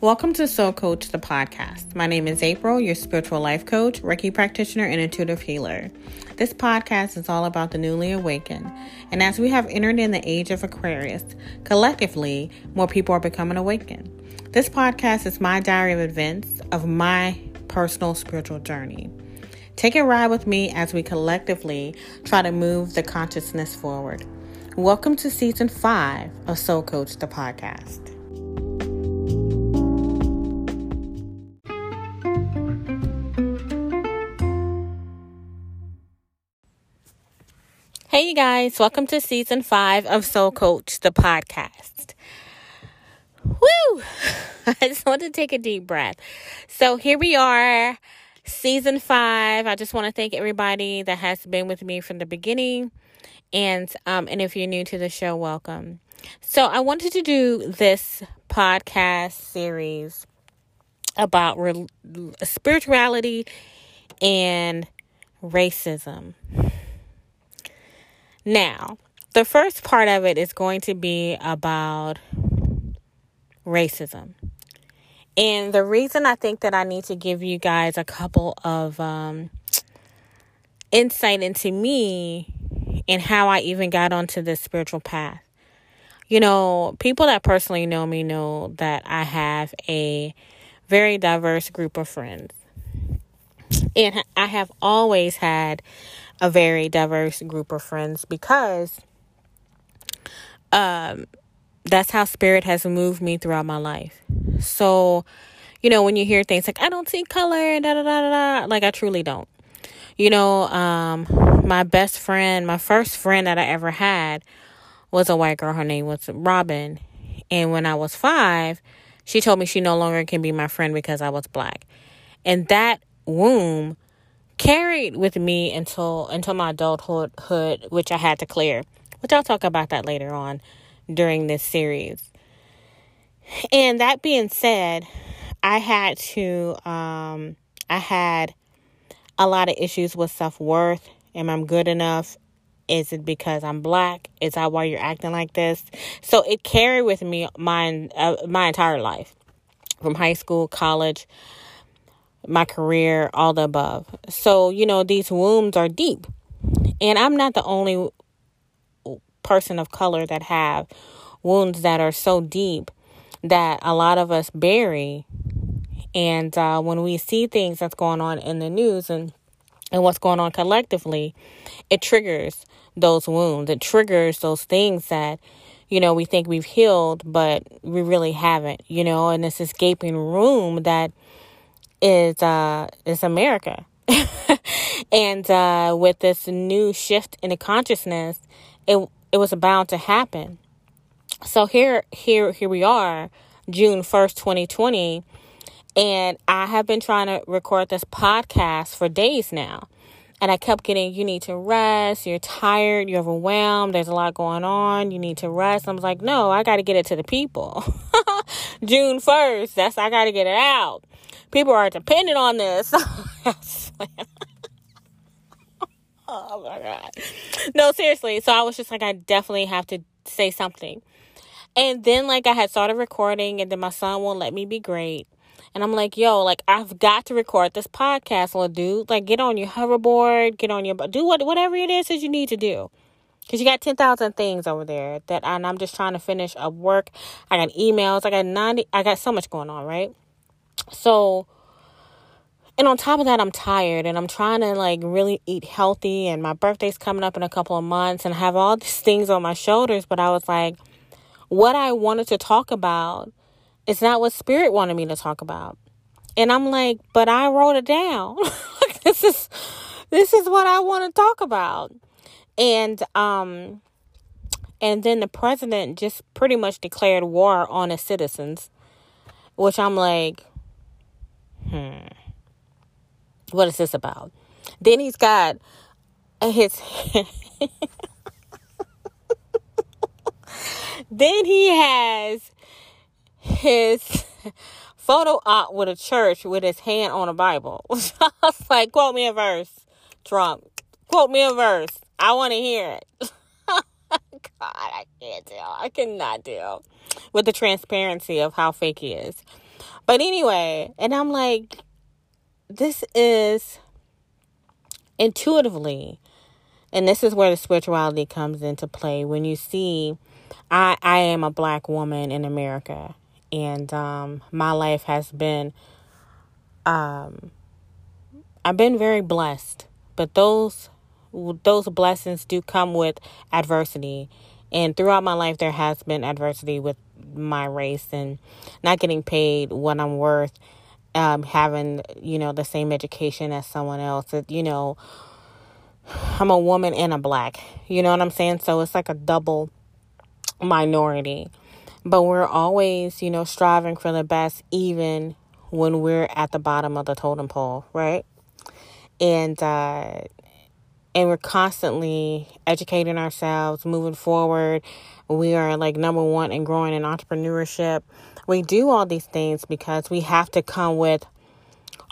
Welcome to Soul Coach, the podcast. My name is April, your spiritual life coach, Reiki practitioner, and intuitive healer. This podcast is all about the newly awakened. And as we have entered in the age of Aquarius, collectively, more people are becoming awakened. This podcast is my diary of events of my personal spiritual journey. Take a ride with me as we collectively try to move the consciousness forward. Welcome to season five of Soul Coach, the podcast. Hey, you guys, welcome to season five of Soul Coach, the podcast. Woo! I just want to take a deep breath. So, here we are, season five. I just want to thank everybody that has been with me from the beginning. And um, and if you're new to the show, welcome. So I wanted to do this podcast series about re- spirituality and racism. Now, the first part of it is going to be about racism. And the reason I think that I need to give you guys a couple of um, insight into me and how I even got onto this spiritual path. You know, people that personally know me know that I have a very diverse group of friends. And I have always had a very diverse group of friends because um that's how spirit has moved me throughout my life. So, you know, when you hear things like I don't see color, da da da da, da like I truly don't. You know, um, my best friend, my first friend that I ever had was a white girl. Her name was Robin. And when I was five, she told me she no longer can be my friend because I was black. And that womb carried with me until until my adulthood, which I had to clear. Which I'll talk about that later on during this series. And that being said, I had to um I had a lot of issues with self-worth. Am I good enough? Is it because I'm black? Is that why you're acting like this? So it carried with me my uh, my entire life, from high school, college, my career, all the above. So, you know, these wounds are deep. And I'm not the only person of color that have wounds that are so deep that a lot of us bury. And uh, when we see things that's going on in the news and and what's going on collectively, it triggers those wounds. It triggers those things that, you know, we think we've healed, but we really haven't, you know, and it's this gaping room that is uh is America. and uh with this new shift in the consciousness, it it was bound to happen. So here here here we are, June 1st, 2020, and I have been trying to record this podcast for days now. And I kept getting, you need to rest, you're tired, you're overwhelmed, there's a lot going on, you need to rest. I was like, no, I got to get it to the people. June 1st, that's, I got to get it out. People are dependent on this. oh my God. No, seriously. So I was just like, I definitely have to say something. And then, like, I had started recording, and then my son won't let me be great. And I'm like, yo, like, I've got to record this podcast, little dude. Like, get on your hoverboard, get on your, do what, whatever it is that you need to do. Cause you got 10,000 things over there that, and I'm just trying to finish up work. I got emails. I got 90, I got so much going on, right? So, and on top of that, I'm tired and I'm trying to like really eat healthy. And my birthday's coming up in a couple of months and I have all these things on my shoulders. But I was like, what I wanted to talk about is not what spirit wanted me to talk about. And I'm like, but I wrote it down. this is this is what I want to talk about. And um and then the president just pretty much declared war on his citizens, which I'm like, hmm, what is this about? Then he's got his. then he has his photo op with a church with his hand on a Bible. I was like, quote me a verse, Trump. Quote me a verse. I want to hear it. God, I can't deal. I cannot deal with the transparency of how fake he is. But anyway, and I'm like, this is intuitively, and this is where the spirituality comes into play. When you see, I I am a black woman in America, and um, my life has been, um, I've been very blessed. But those those blessings do come with adversity, and throughout my life there has been adversity with my race and not getting paid what I'm worth, um, having, you know, the same education as someone else. You know, I'm a woman and a black. You know what I'm saying? So it's like a double minority. But we're always, you know, striving for the best, even when we're at the bottom of the totem pole, right? And, uh, and we're constantly educating ourselves, moving forward, we are like number one in growing in entrepreneurship. We do all these things because we have to come with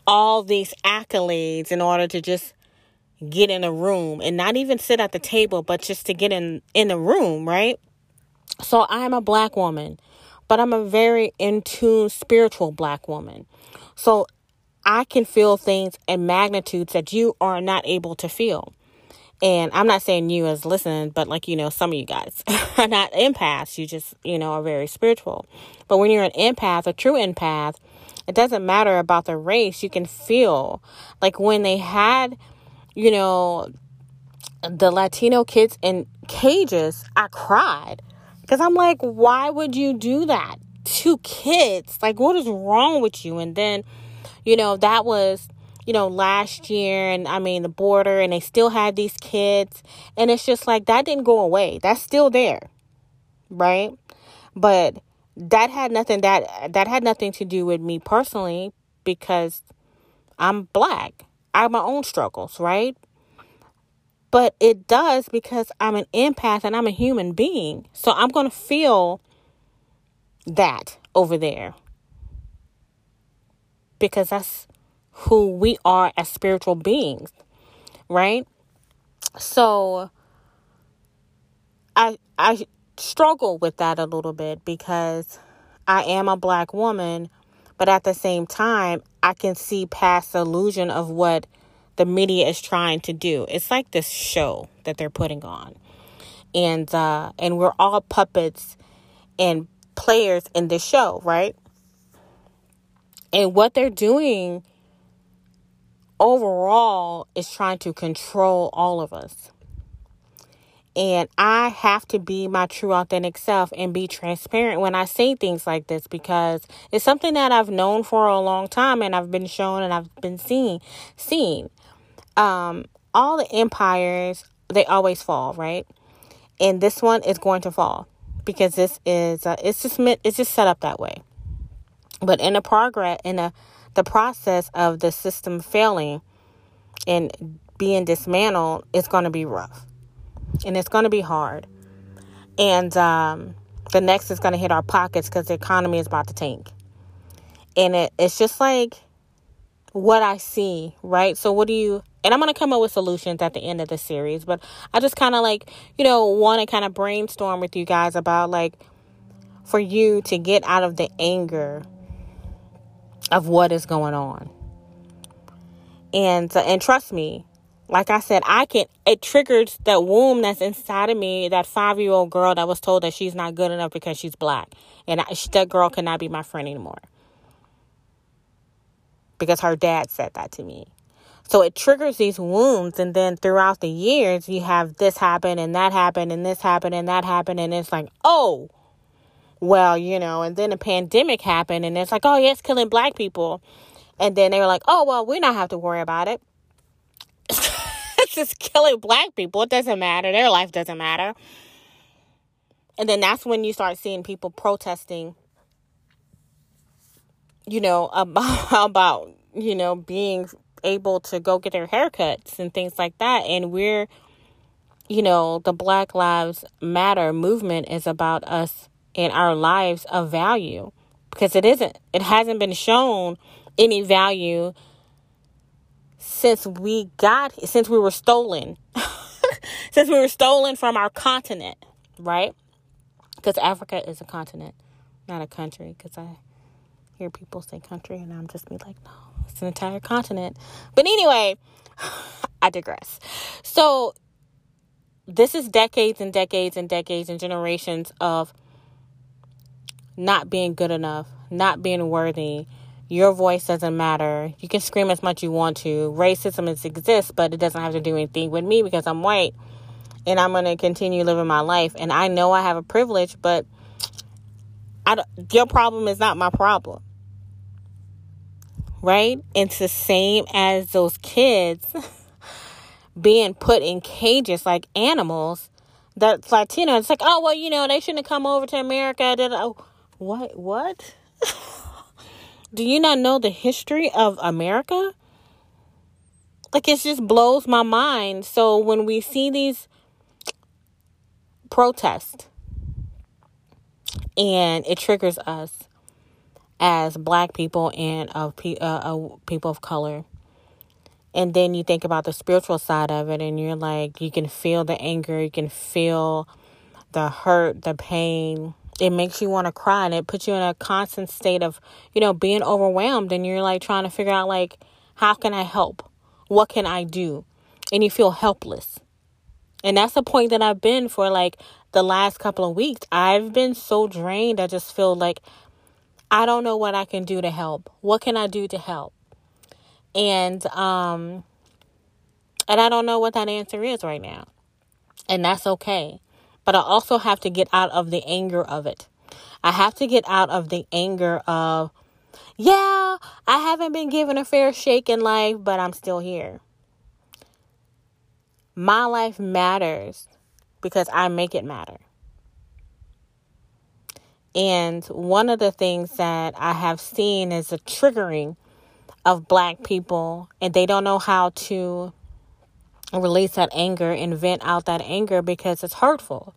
all these accolades in order to just get in a room and not even sit at the table, but just to get in in a room, right? So I'm a black woman, but I'm a very in tune spiritual black woman. So I can feel things and magnitudes that you are not able to feel. And I'm not saying you as listening, but like, you know, some of you guys are not empaths. You just, you know, are very spiritual. But when you're an empath, a true empath, it doesn't matter about the race. You can feel like when they had, you know, the Latino kids in cages, I cried. Because I'm like, why would you do that to kids? Like, what is wrong with you? And then, you know, that was you know, last year and I mean the border and they still had these kids and it's just like that didn't go away. That's still there. Right? But that had nothing that that had nothing to do with me personally because I'm black. I have my own struggles, right? But it does because I'm an empath and I'm a human being. So I'm going to feel that over there. Because that's who we are as spiritual beings, right? So I I struggle with that a little bit because I am a black woman, but at the same time, I can see past the illusion of what the media is trying to do. It's like this show that they're putting on. And uh and we're all puppets and players in this show, right? And what they're doing overall is trying to control all of us. And I have to be my true authentic self and be transparent when I say things like this because it's something that I've known for a long time and I've been shown and I've been seen seen. Um, all the empires they always fall, right? And this one is going to fall because this is uh, it's just meant it's just set up that way. But in a progress in a the process of the system failing and being dismantled is going to be rough and it's going to be hard. And um, the next is going to hit our pockets because the economy is about to tank. And it, it's just like what I see, right? So, what do you, and I'm going to come up with solutions at the end of the series, but I just kind of like, you know, want to kind of brainstorm with you guys about like for you to get out of the anger of what is going on. And and trust me, like I said, I can it triggers that womb that's inside of me, that 5-year-old girl that was told that she's not good enough because she's black. And I, that girl cannot be my friend anymore. Because her dad said that to me. So it triggers these wounds, and then throughout the years, you have this happen, and that happened, and this happened, and that happened, and it's like, oh, well, you know, and then a pandemic happened and it's like, oh, yeah, it's killing black people. And then they were like, oh, well, we don't have to worry about it. it's just killing black people. It doesn't matter. Their life doesn't matter. And then that's when you start seeing people protesting, you know, about, about you know, being able to go get their haircuts and things like that. And we're, you know, the Black Lives Matter movement is about us in our lives of value because it isn't it hasn't been shown any value since we got since we were stolen since we were stolen from our continent right because africa is a continent not a country because i hear people say country, and I'm just be like, no, it's an entire continent. But anyway, I digress. So, this is decades and decades and decades and generations of not being good enough, not being worthy. Your voice doesn't matter. You can scream as much you want to. Racism exists, but it doesn't have to do anything with me because I'm white and I'm going to continue living my life. And I know I have a privilege, but I your problem is not my problem. Right? It's the same as those kids being put in cages like animals. That's Latino. It's like, oh, well, you know, they shouldn't have come over to America. What? What? Do you not know the history of America? Like, it just blows my mind. So when we see these protests, and it triggers us as black people and of pe- uh, uh, people of color. And then you think about the spiritual side of it, and you're like, you can feel the anger, you can feel the hurt, the pain. It makes you want to cry, and it puts you in a constant state of, you know, being overwhelmed. And you're like trying to figure out, like, how can I help? What can I do? And you feel helpless. And that's the point that I've been for like the last couple of weeks. I've been so drained. I just feel like I don't know what I can do to help. What can I do to help? And um and I don't know what that answer is right now. And that's okay. But I also have to get out of the anger of it. I have to get out of the anger of yeah, I haven't been given a fair shake in life, but I'm still here. My life matters because I make it matter. And one of the things that I have seen is a triggering of black people, and they don't know how to release that anger and vent out that anger because it's hurtful.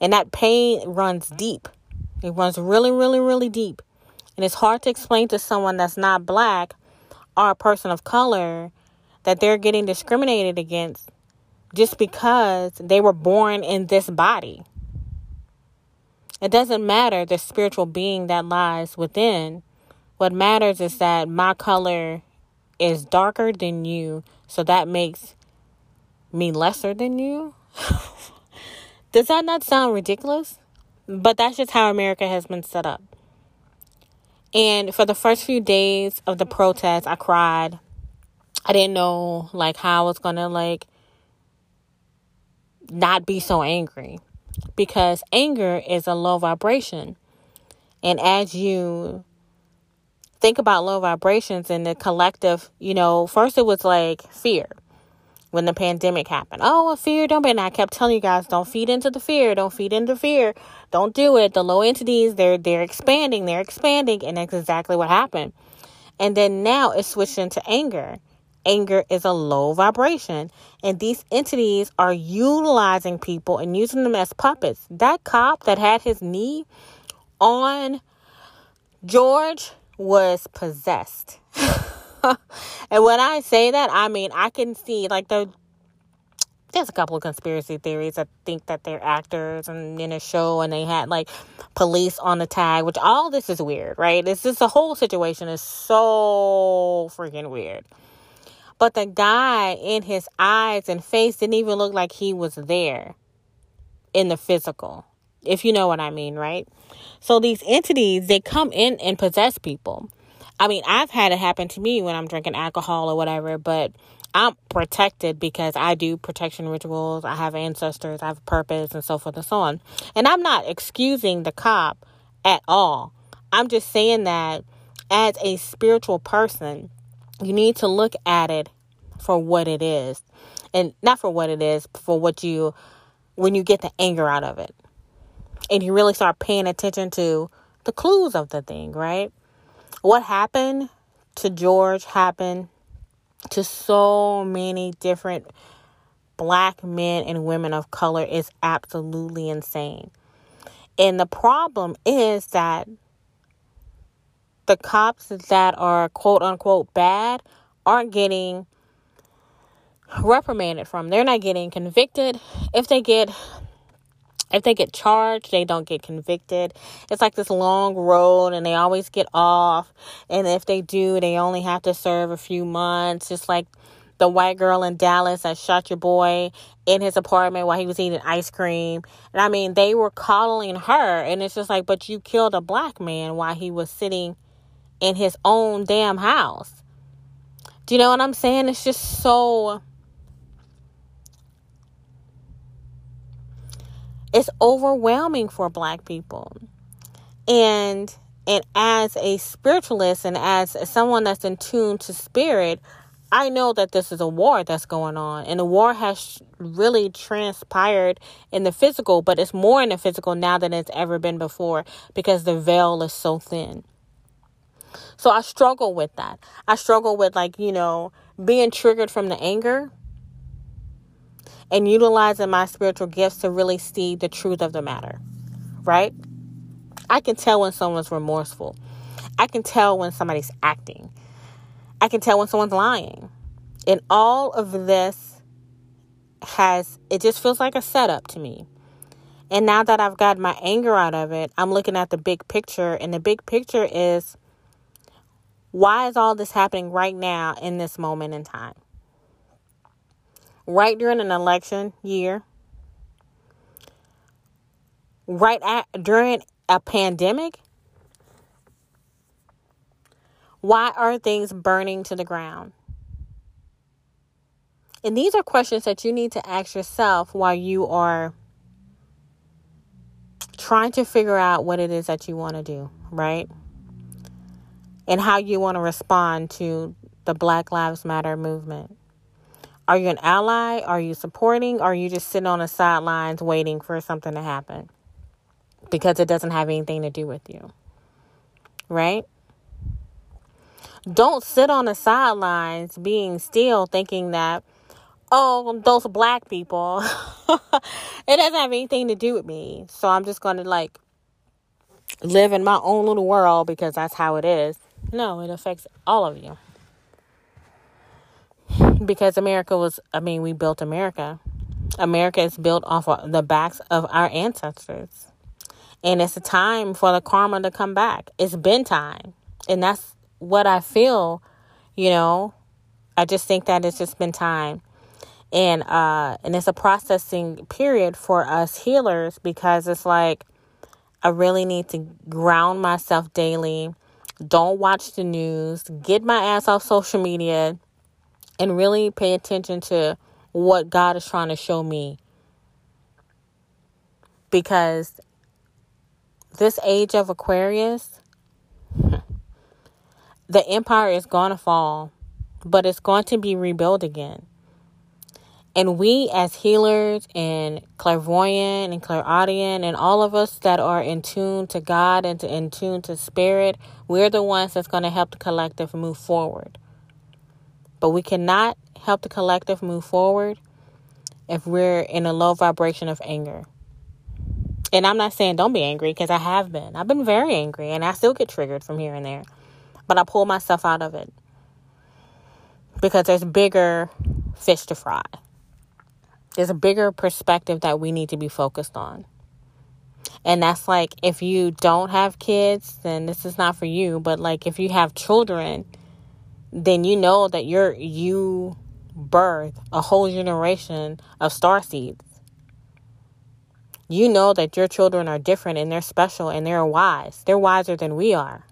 And that pain runs deep. It runs really, really, really deep. And it's hard to explain to someone that's not black or a person of color that they're getting discriminated against just because they were born in this body. It doesn't matter the spiritual being that lies within. What matters is that my color is darker than you, so that makes me lesser than you. Does that not sound ridiculous? But that's just how America has been set up. And for the first few days of the protest, I cried. I didn't know like how I was going to like not be so angry because anger is a low vibration. And as you think about low vibrations and the collective, you know, first it was like fear when the pandemic happened. Oh, fear, don't be. And I kept telling you guys, don't feed into the fear. Don't feed into fear. Don't do it. The low entities, they're they're expanding. They're expanding, and that's exactly what happened. And then now it's switched into anger anger is a low vibration. And these entities are utilizing people and using them as puppets. That cop that had his knee on George was possessed. and when I say that, I mean I can see like the there's a couple of conspiracy theories that think that they're actors and in a show and they had like police on the tag, which all this is weird, right? It's just the whole situation is so freaking weird. But the guy in his eyes and face didn't even look like he was there in the physical, if you know what I mean, right? So these entities, they come in and possess people. I mean, I've had it happen to me when I'm drinking alcohol or whatever, but I'm protected because I do protection rituals. I have ancestors, I have purpose, and so forth and so on. And I'm not excusing the cop at all. I'm just saying that as a spiritual person, you need to look at it for what it is. And not for what it is, for what you, when you get the anger out of it. And you really start paying attention to the clues of the thing, right? What happened to George happened to so many different black men and women of color is absolutely insane. And the problem is that the cops that are quote unquote bad aren't getting reprimanded from. They're not getting convicted. If they get if they get charged, they don't get convicted. It's like this long road and they always get off. And if they do, they only have to serve a few months. Just like the white girl in Dallas that shot your boy in his apartment while he was eating ice cream. And I mean, they were coddling her. And it's just like, but you killed a black man while he was sitting in his own damn house. Do you know what I'm saying? It's just so it's overwhelming for black people. And and as a spiritualist and as someone that's in tune to spirit, I know that this is a war that's going on, and the war has really transpired in the physical, but it's more in the physical now than it's ever been before because the veil is so thin. So I struggle with that. I struggle with, like, you know, being triggered from the anger and utilizing my spiritual gifts to really see the truth of the matter, right? I can tell when someone's remorseful. I can tell when somebody's acting. I can tell when someone's lying. And all of this has, it just feels like a setup to me. And now that I've got my anger out of it, I'm looking at the big picture. And the big picture is why is all this happening right now in this moment in time? Right during an election year, right at, during a pandemic? Why are things burning to the ground? And these are questions that you need to ask yourself while you are trying to figure out what it is that you want to do, right? And how you want to respond to the Black Lives Matter movement. Are you an ally? Are you supporting? Or are you just sitting on the sidelines waiting for something to happen? Because it doesn't have anything to do with you. Right? Don't sit on the sidelines being still thinking that, oh, those black people, it doesn't have anything to do with me. So I'm just going to like live in my own little world because that's how it is. No, it affects all of you because America was, I mean, we built America. America is built off of the backs of our ancestors. And it's a time for the karma to come back. It's been time. And that's what I feel, you know. I just think that it's just been time. And uh and it's a processing period for us healers because it's like I really need to ground myself daily. Don't watch the news. Get my ass off social media and really pay attention to what God is trying to show me. Because this age of Aquarius, the empire is going to fall, but it's going to be rebuilt again. And we, as healers and clairvoyant and clairaudient, and all of us that are in tune to God and to, in tune to spirit, we're the ones that's going to help the collective move forward. But we cannot help the collective move forward if we're in a low vibration of anger. And I'm not saying don't be angry because I have been. I've been very angry and I still get triggered from here and there. But I pull myself out of it because there's bigger fish to fry. There's a bigger perspective that we need to be focused on. And that's like if you don't have kids, then this is not for you. But like if you have children, then you know that you're you birth a whole generation of star seeds. You know that your children are different and they're special and they're wise. They're wiser than we are.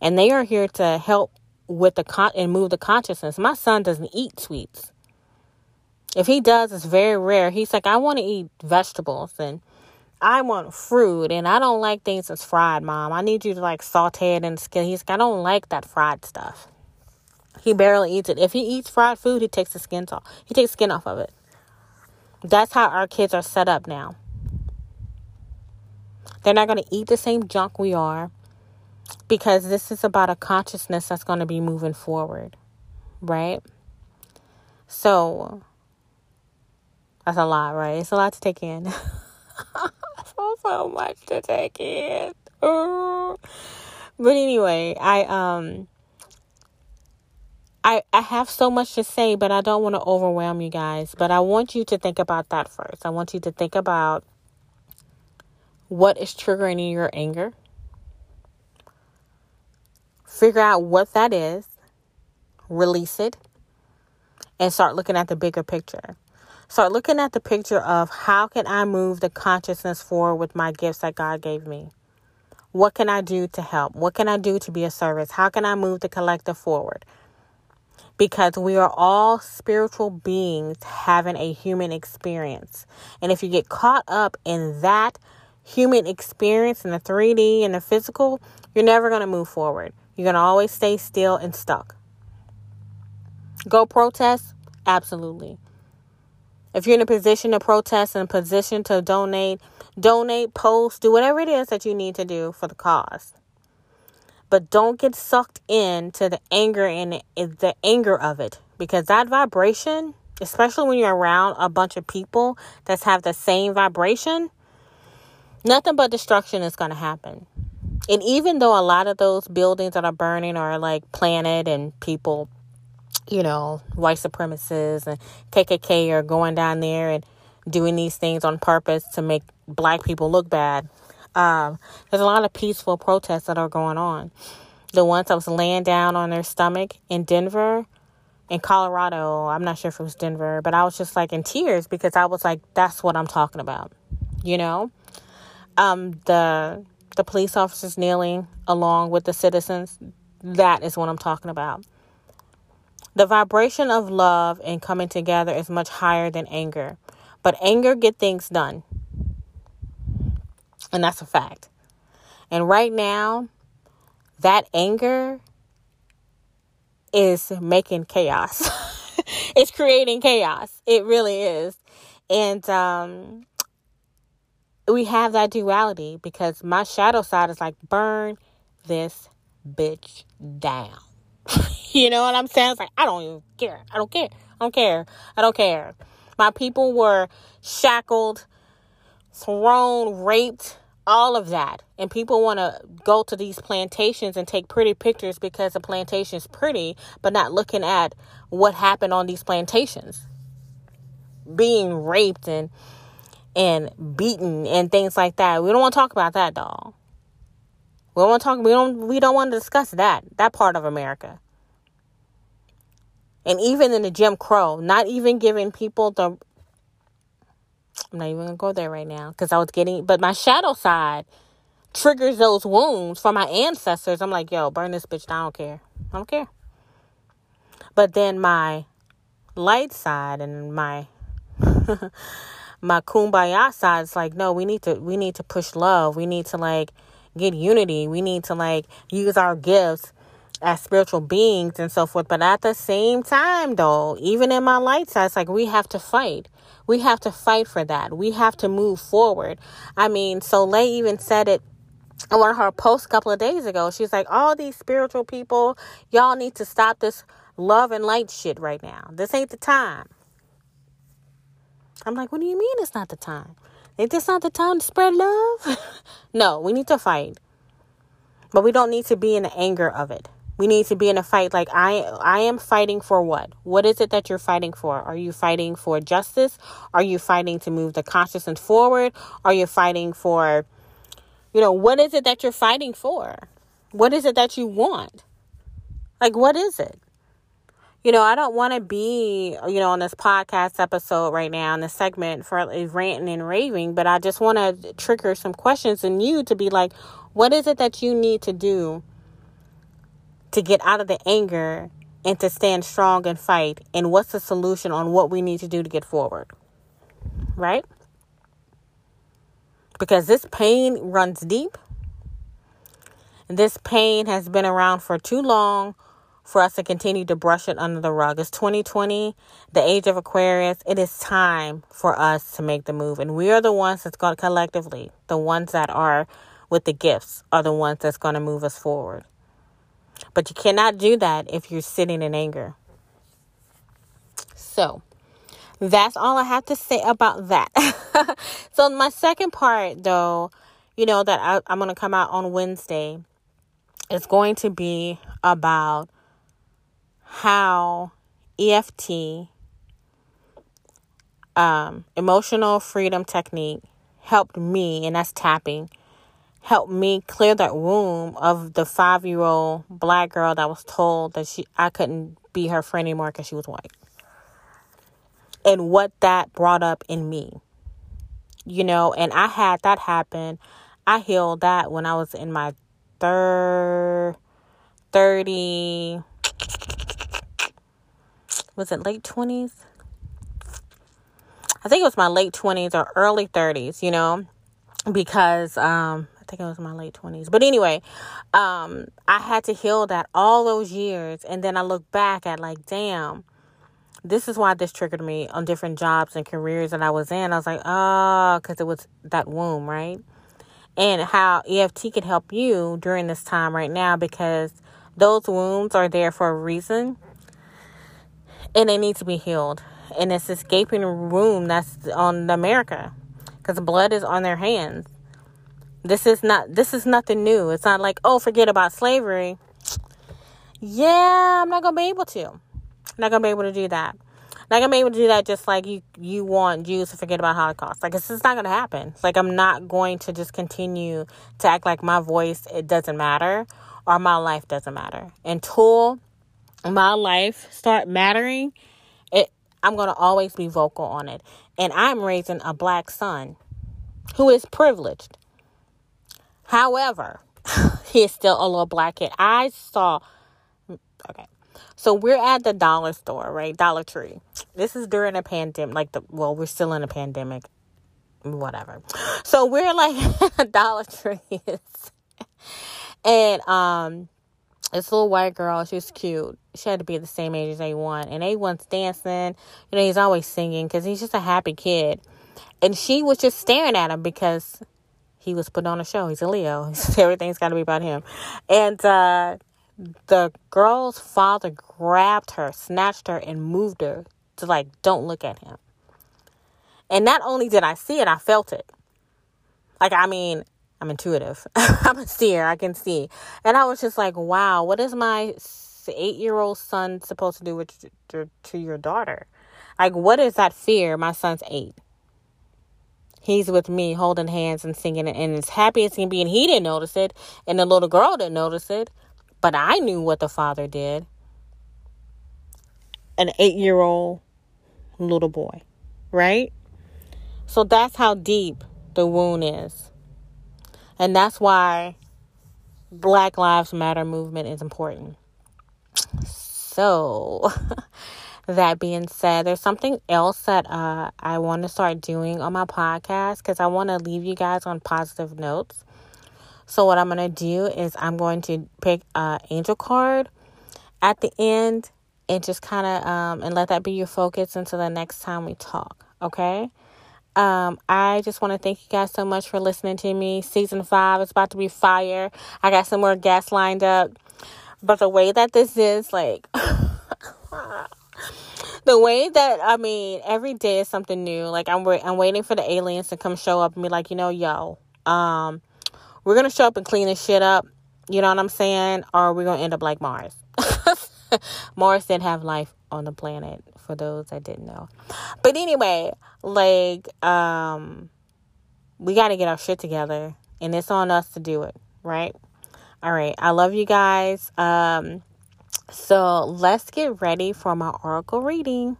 And they are here to help with the con and move the consciousness. My son doesn't eat sweets. If he does, it's very rare. He's like, I want to eat vegetables and I want fruit and I don't like things that's fried, mom. I need you to like saute it in skin. He's like, I don't like that fried stuff. He barely eats it. If he eats fried food, he takes the skin off. He takes skin off of it. That's how our kids are set up now. They're not going to eat the same junk we are because this is about a consciousness that's going to be moving forward, right? So that's a lot, right? It's a lot to take in. so much to take in. But anyway, I um I, I have so much to say, but I don't want to overwhelm you guys. But I want you to think about that first. I want you to think about what is triggering your anger. Figure out what that is, release it, and start looking at the bigger picture. Start looking at the picture of how can I move the consciousness forward with my gifts that God gave me? What can I do to help? What can I do to be a service? How can I move the collective forward? because we are all spiritual beings having a human experience. And if you get caught up in that human experience in the 3D and the physical, you're never going to move forward. You're going to always stay still and stuck. Go protest? Absolutely. If you're in a position to protest and a position to donate, donate, post, do whatever it is that you need to do for the cause. But don't get sucked into the anger and the anger of it because that vibration especially when you're around a bunch of people that have the same vibration nothing but destruction is going to happen. And even though a lot of those buildings that are burning are like planted and people you know white supremacists and kkk are going down there and doing these things on purpose to make black people look bad um, there's a lot of peaceful protests that are going on. The ones that was laying down on their stomach in Denver, in Colorado, I'm not sure if it was Denver, but I was just like in tears because I was like, that's what I'm talking about, you know. Um, the the police officers kneeling along with the citizens, that is what I'm talking about. The vibration of love and coming together is much higher than anger. But anger get things done. And that's a fact. And right now, that anger is making chaos. it's creating chaos. It really is. And um, we have that duality because my shadow side is like, burn this bitch down. you know what I'm saying? It's like, I don't even care. I don't care. I don't care. I don't care. My people were shackled, thrown, raped, all of that. And people want to go to these plantations and take pretty pictures because the plantation is pretty, but not looking at what happened on these plantations. Being raped and and beaten and things like that. We don't want to talk about that, doll. We don't want to talk we don't we don't want to discuss that, that part of America. And even in the Jim Crow, not even giving people the I'm not even gonna go there right now because I was getting, but my shadow side triggers those wounds from my ancestors. I'm like, yo, burn this bitch down. I don't care. I don't care. But then my light side and my my kumbaya side is like, no, we need to we need to push love. We need to like get unity. We need to like use our gifts as spiritual beings and so forth. But at the same time, though, even in my light side, it's like we have to fight. We have to fight for that. We have to move forward. I mean, Soleil even said it on one of her posts a couple of days ago. She's like, all these spiritual people, y'all need to stop this love and light shit right now. This ain't the time. I'm like, what do you mean it's not the time? Ain't this not the time to spread love? no, we need to fight. But we don't need to be in the anger of it. We need to be in a fight like I I am fighting for what? What is it that you're fighting for? Are you fighting for justice? Are you fighting to move the consciousness forward? Are you fighting for you know, what is it that you're fighting for? What is it that you want? Like what is it? You know, I don't want to be, you know, on this podcast episode right now in the segment for ranting and raving, but I just want to trigger some questions in you to be like, what is it that you need to do to get out of the anger and to stand strong and fight? And what's the solution on what we need to do to get forward? Right? Because this pain runs deep. This pain has been around for too long for us to continue to brush it under the rug. It's 2020, the age of Aquarius. It is time for us to make the move. And we are the ones that's going collectively, the ones that are with the gifts, are the ones that's going to move us forward. But you cannot do that if you're sitting in anger. So, that's all I have to say about that. so, my second part, though, you know, that I, I'm going to come out on Wednesday, is going to be about how EFT, um, emotional freedom technique, helped me, and that's tapping, helped me clear that room of the five year old black girl that was told that she I couldn't be her friend anymore because she was white. And what that brought up in me. You know, and I had that happen. I healed that when I was in my third 30 was it late 20s? I think it was my late 20s or early 30s, you know, because um, think it was my late 20s. But anyway, um, I had to heal that all those years. And then I look back at, like, damn, this is why this triggered me on different jobs and careers that I was in. I was like, oh, because it was that womb, right? And how EFT can help you during this time right now because those wounds are there for a reason and they need to be healed. And it's this gaping wound that's on America because blood is on their hands. This is not this is nothing new. It's not like, oh, forget about slavery. Yeah, I'm not gonna be able to. I'm not gonna be able to do that. Not gonna be able to do that just like you you want Jews to forget about Holocaust. Like it's just not gonna happen. It's like I'm not going to just continue to act like my voice it doesn't matter or my life doesn't matter. Until my life start mattering, it I'm going to always be vocal on it. And I'm raising a black son who is privileged. However, he is still a little black kid. I saw okay. So we're at the dollar store, right? Dollar Tree. This is during a pandemic, like the well, we're still in a pandemic. Whatever. So we're like Dollar Tree and um this little white girl, she was cute. She had to be the same age as A1. And A1's dancing. You know, he's always singing because he's just a happy kid. And she was just staring at him because he was put on a show. He's a Leo. Everything's got to be about him. And uh, the girl's father grabbed her, snatched her, and moved her to, like, don't look at him. And not only did I see it, I felt it. Like, I mean, I'm intuitive. I'm a seer. I can see. And I was just like, wow, what is my eight year old son supposed to do with to, to your daughter? Like, what is that fear? My son's eight. He's with me holding hands and singing and as happy as he can be. And he didn't notice it, and the little girl didn't notice it, but I knew what the father did. An eight year old little boy, right? So that's how deep the wound is. And that's why Black Lives Matter movement is important. So, that being said, there's something else that uh, I want to start doing on my podcast because I want to leave you guys on positive notes. So, what I'm going to do is I'm going to pick an angel card at the end and just kind of um, and let that be your focus until the next time we talk. Okay. Um, I just want to thank you guys so much for listening to me. Season five is about to be fire. I got some more guests lined up. But the way that this is, like, the way that I mean, every day is something new. Like I'm, I'm waiting for the aliens to come show up and be like, you know, yo, um, we're gonna show up and clean this shit up. You know what I'm saying? Or we're gonna end up like Mars. Mars didn't have life on the planet for those that didn't know. But anyway, like um we got to get our shit together and it's on us to do it, right? All right. I love you guys. Um so let's get ready for my oracle reading.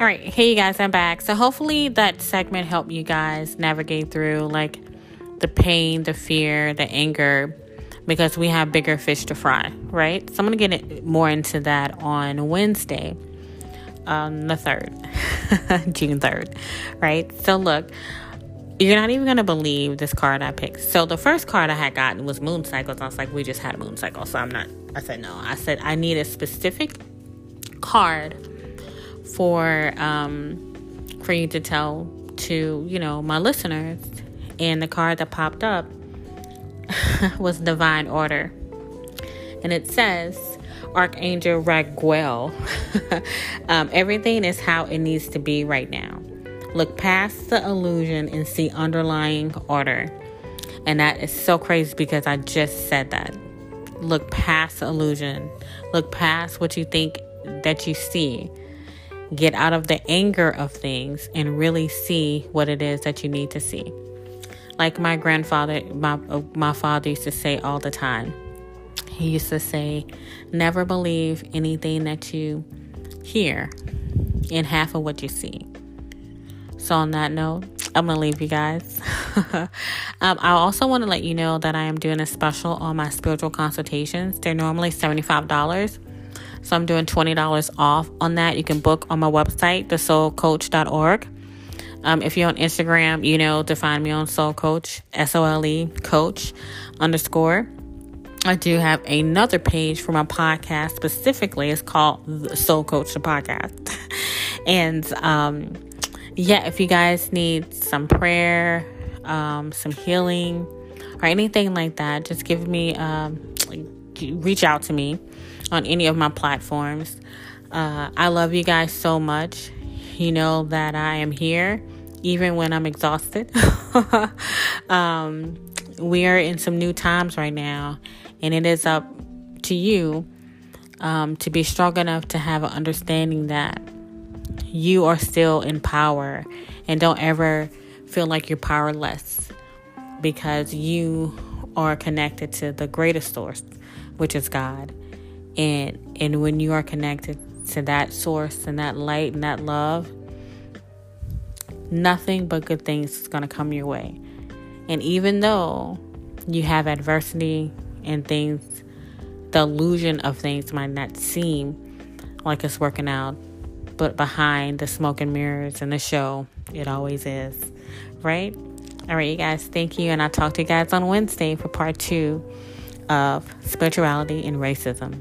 All right, hey you guys, I'm back. So hopefully that segment helped you guys navigate through like the pain, the fear, the anger, because we have bigger fish to fry, right? So I'm gonna get more into that on Wednesday, um, the third, June third, right? So look, you're not even gonna believe this card I picked. So the first card I had gotten was moon cycles. I was like, we just had a moon cycle, so I'm not. I said no. I said I need a specific card for um, for you to tell to you know my listeners. And the card that popped up was Divine Order, and it says Archangel Raguel. um, everything is how it needs to be right now. Look past the illusion and see underlying order. And that is so crazy because I just said that. Look past the illusion. Look past what you think that you see. Get out of the anger of things and really see what it is that you need to see. Like my grandfather, my, my father used to say all the time. He used to say, Never believe anything that you hear in half of what you see. So, on that note, I'm going to leave you guys. um, I also want to let you know that I am doing a special on my spiritual consultations. They're normally $75. So, I'm doing $20 off on that. You can book on my website, thesoulcoach.org. Um, if you're on Instagram, you know to find me on Sole Coach, S O L E Coach underscore. I do have another page for my podcast specifically. It's called the Soul Coach the Podcast. and um, yeah, if you guys need some prayer, um, some healing, or anything like that, just give me, um, reach out to me on any of my platforms. Uh, I love you guys so much. You know that I am here even when I'm exhausted. um, we are in some new times right now, and it is up to you um, to be strong enough to have an understanding that you are still in power and don't ever feel like you're powerless because you are connected to the greatest source, which is God. And and when you are connected to that source and that light and that love, nothing but good things is going to come your way. And even though you have adversity and things, the illusion of things might not seem like it's working out, but behind the smoke and mirrors and the show, it always is. Right? All right, you guys, thank you. And I'll talk to you guys on Wednesday for part two of spirituality and racism.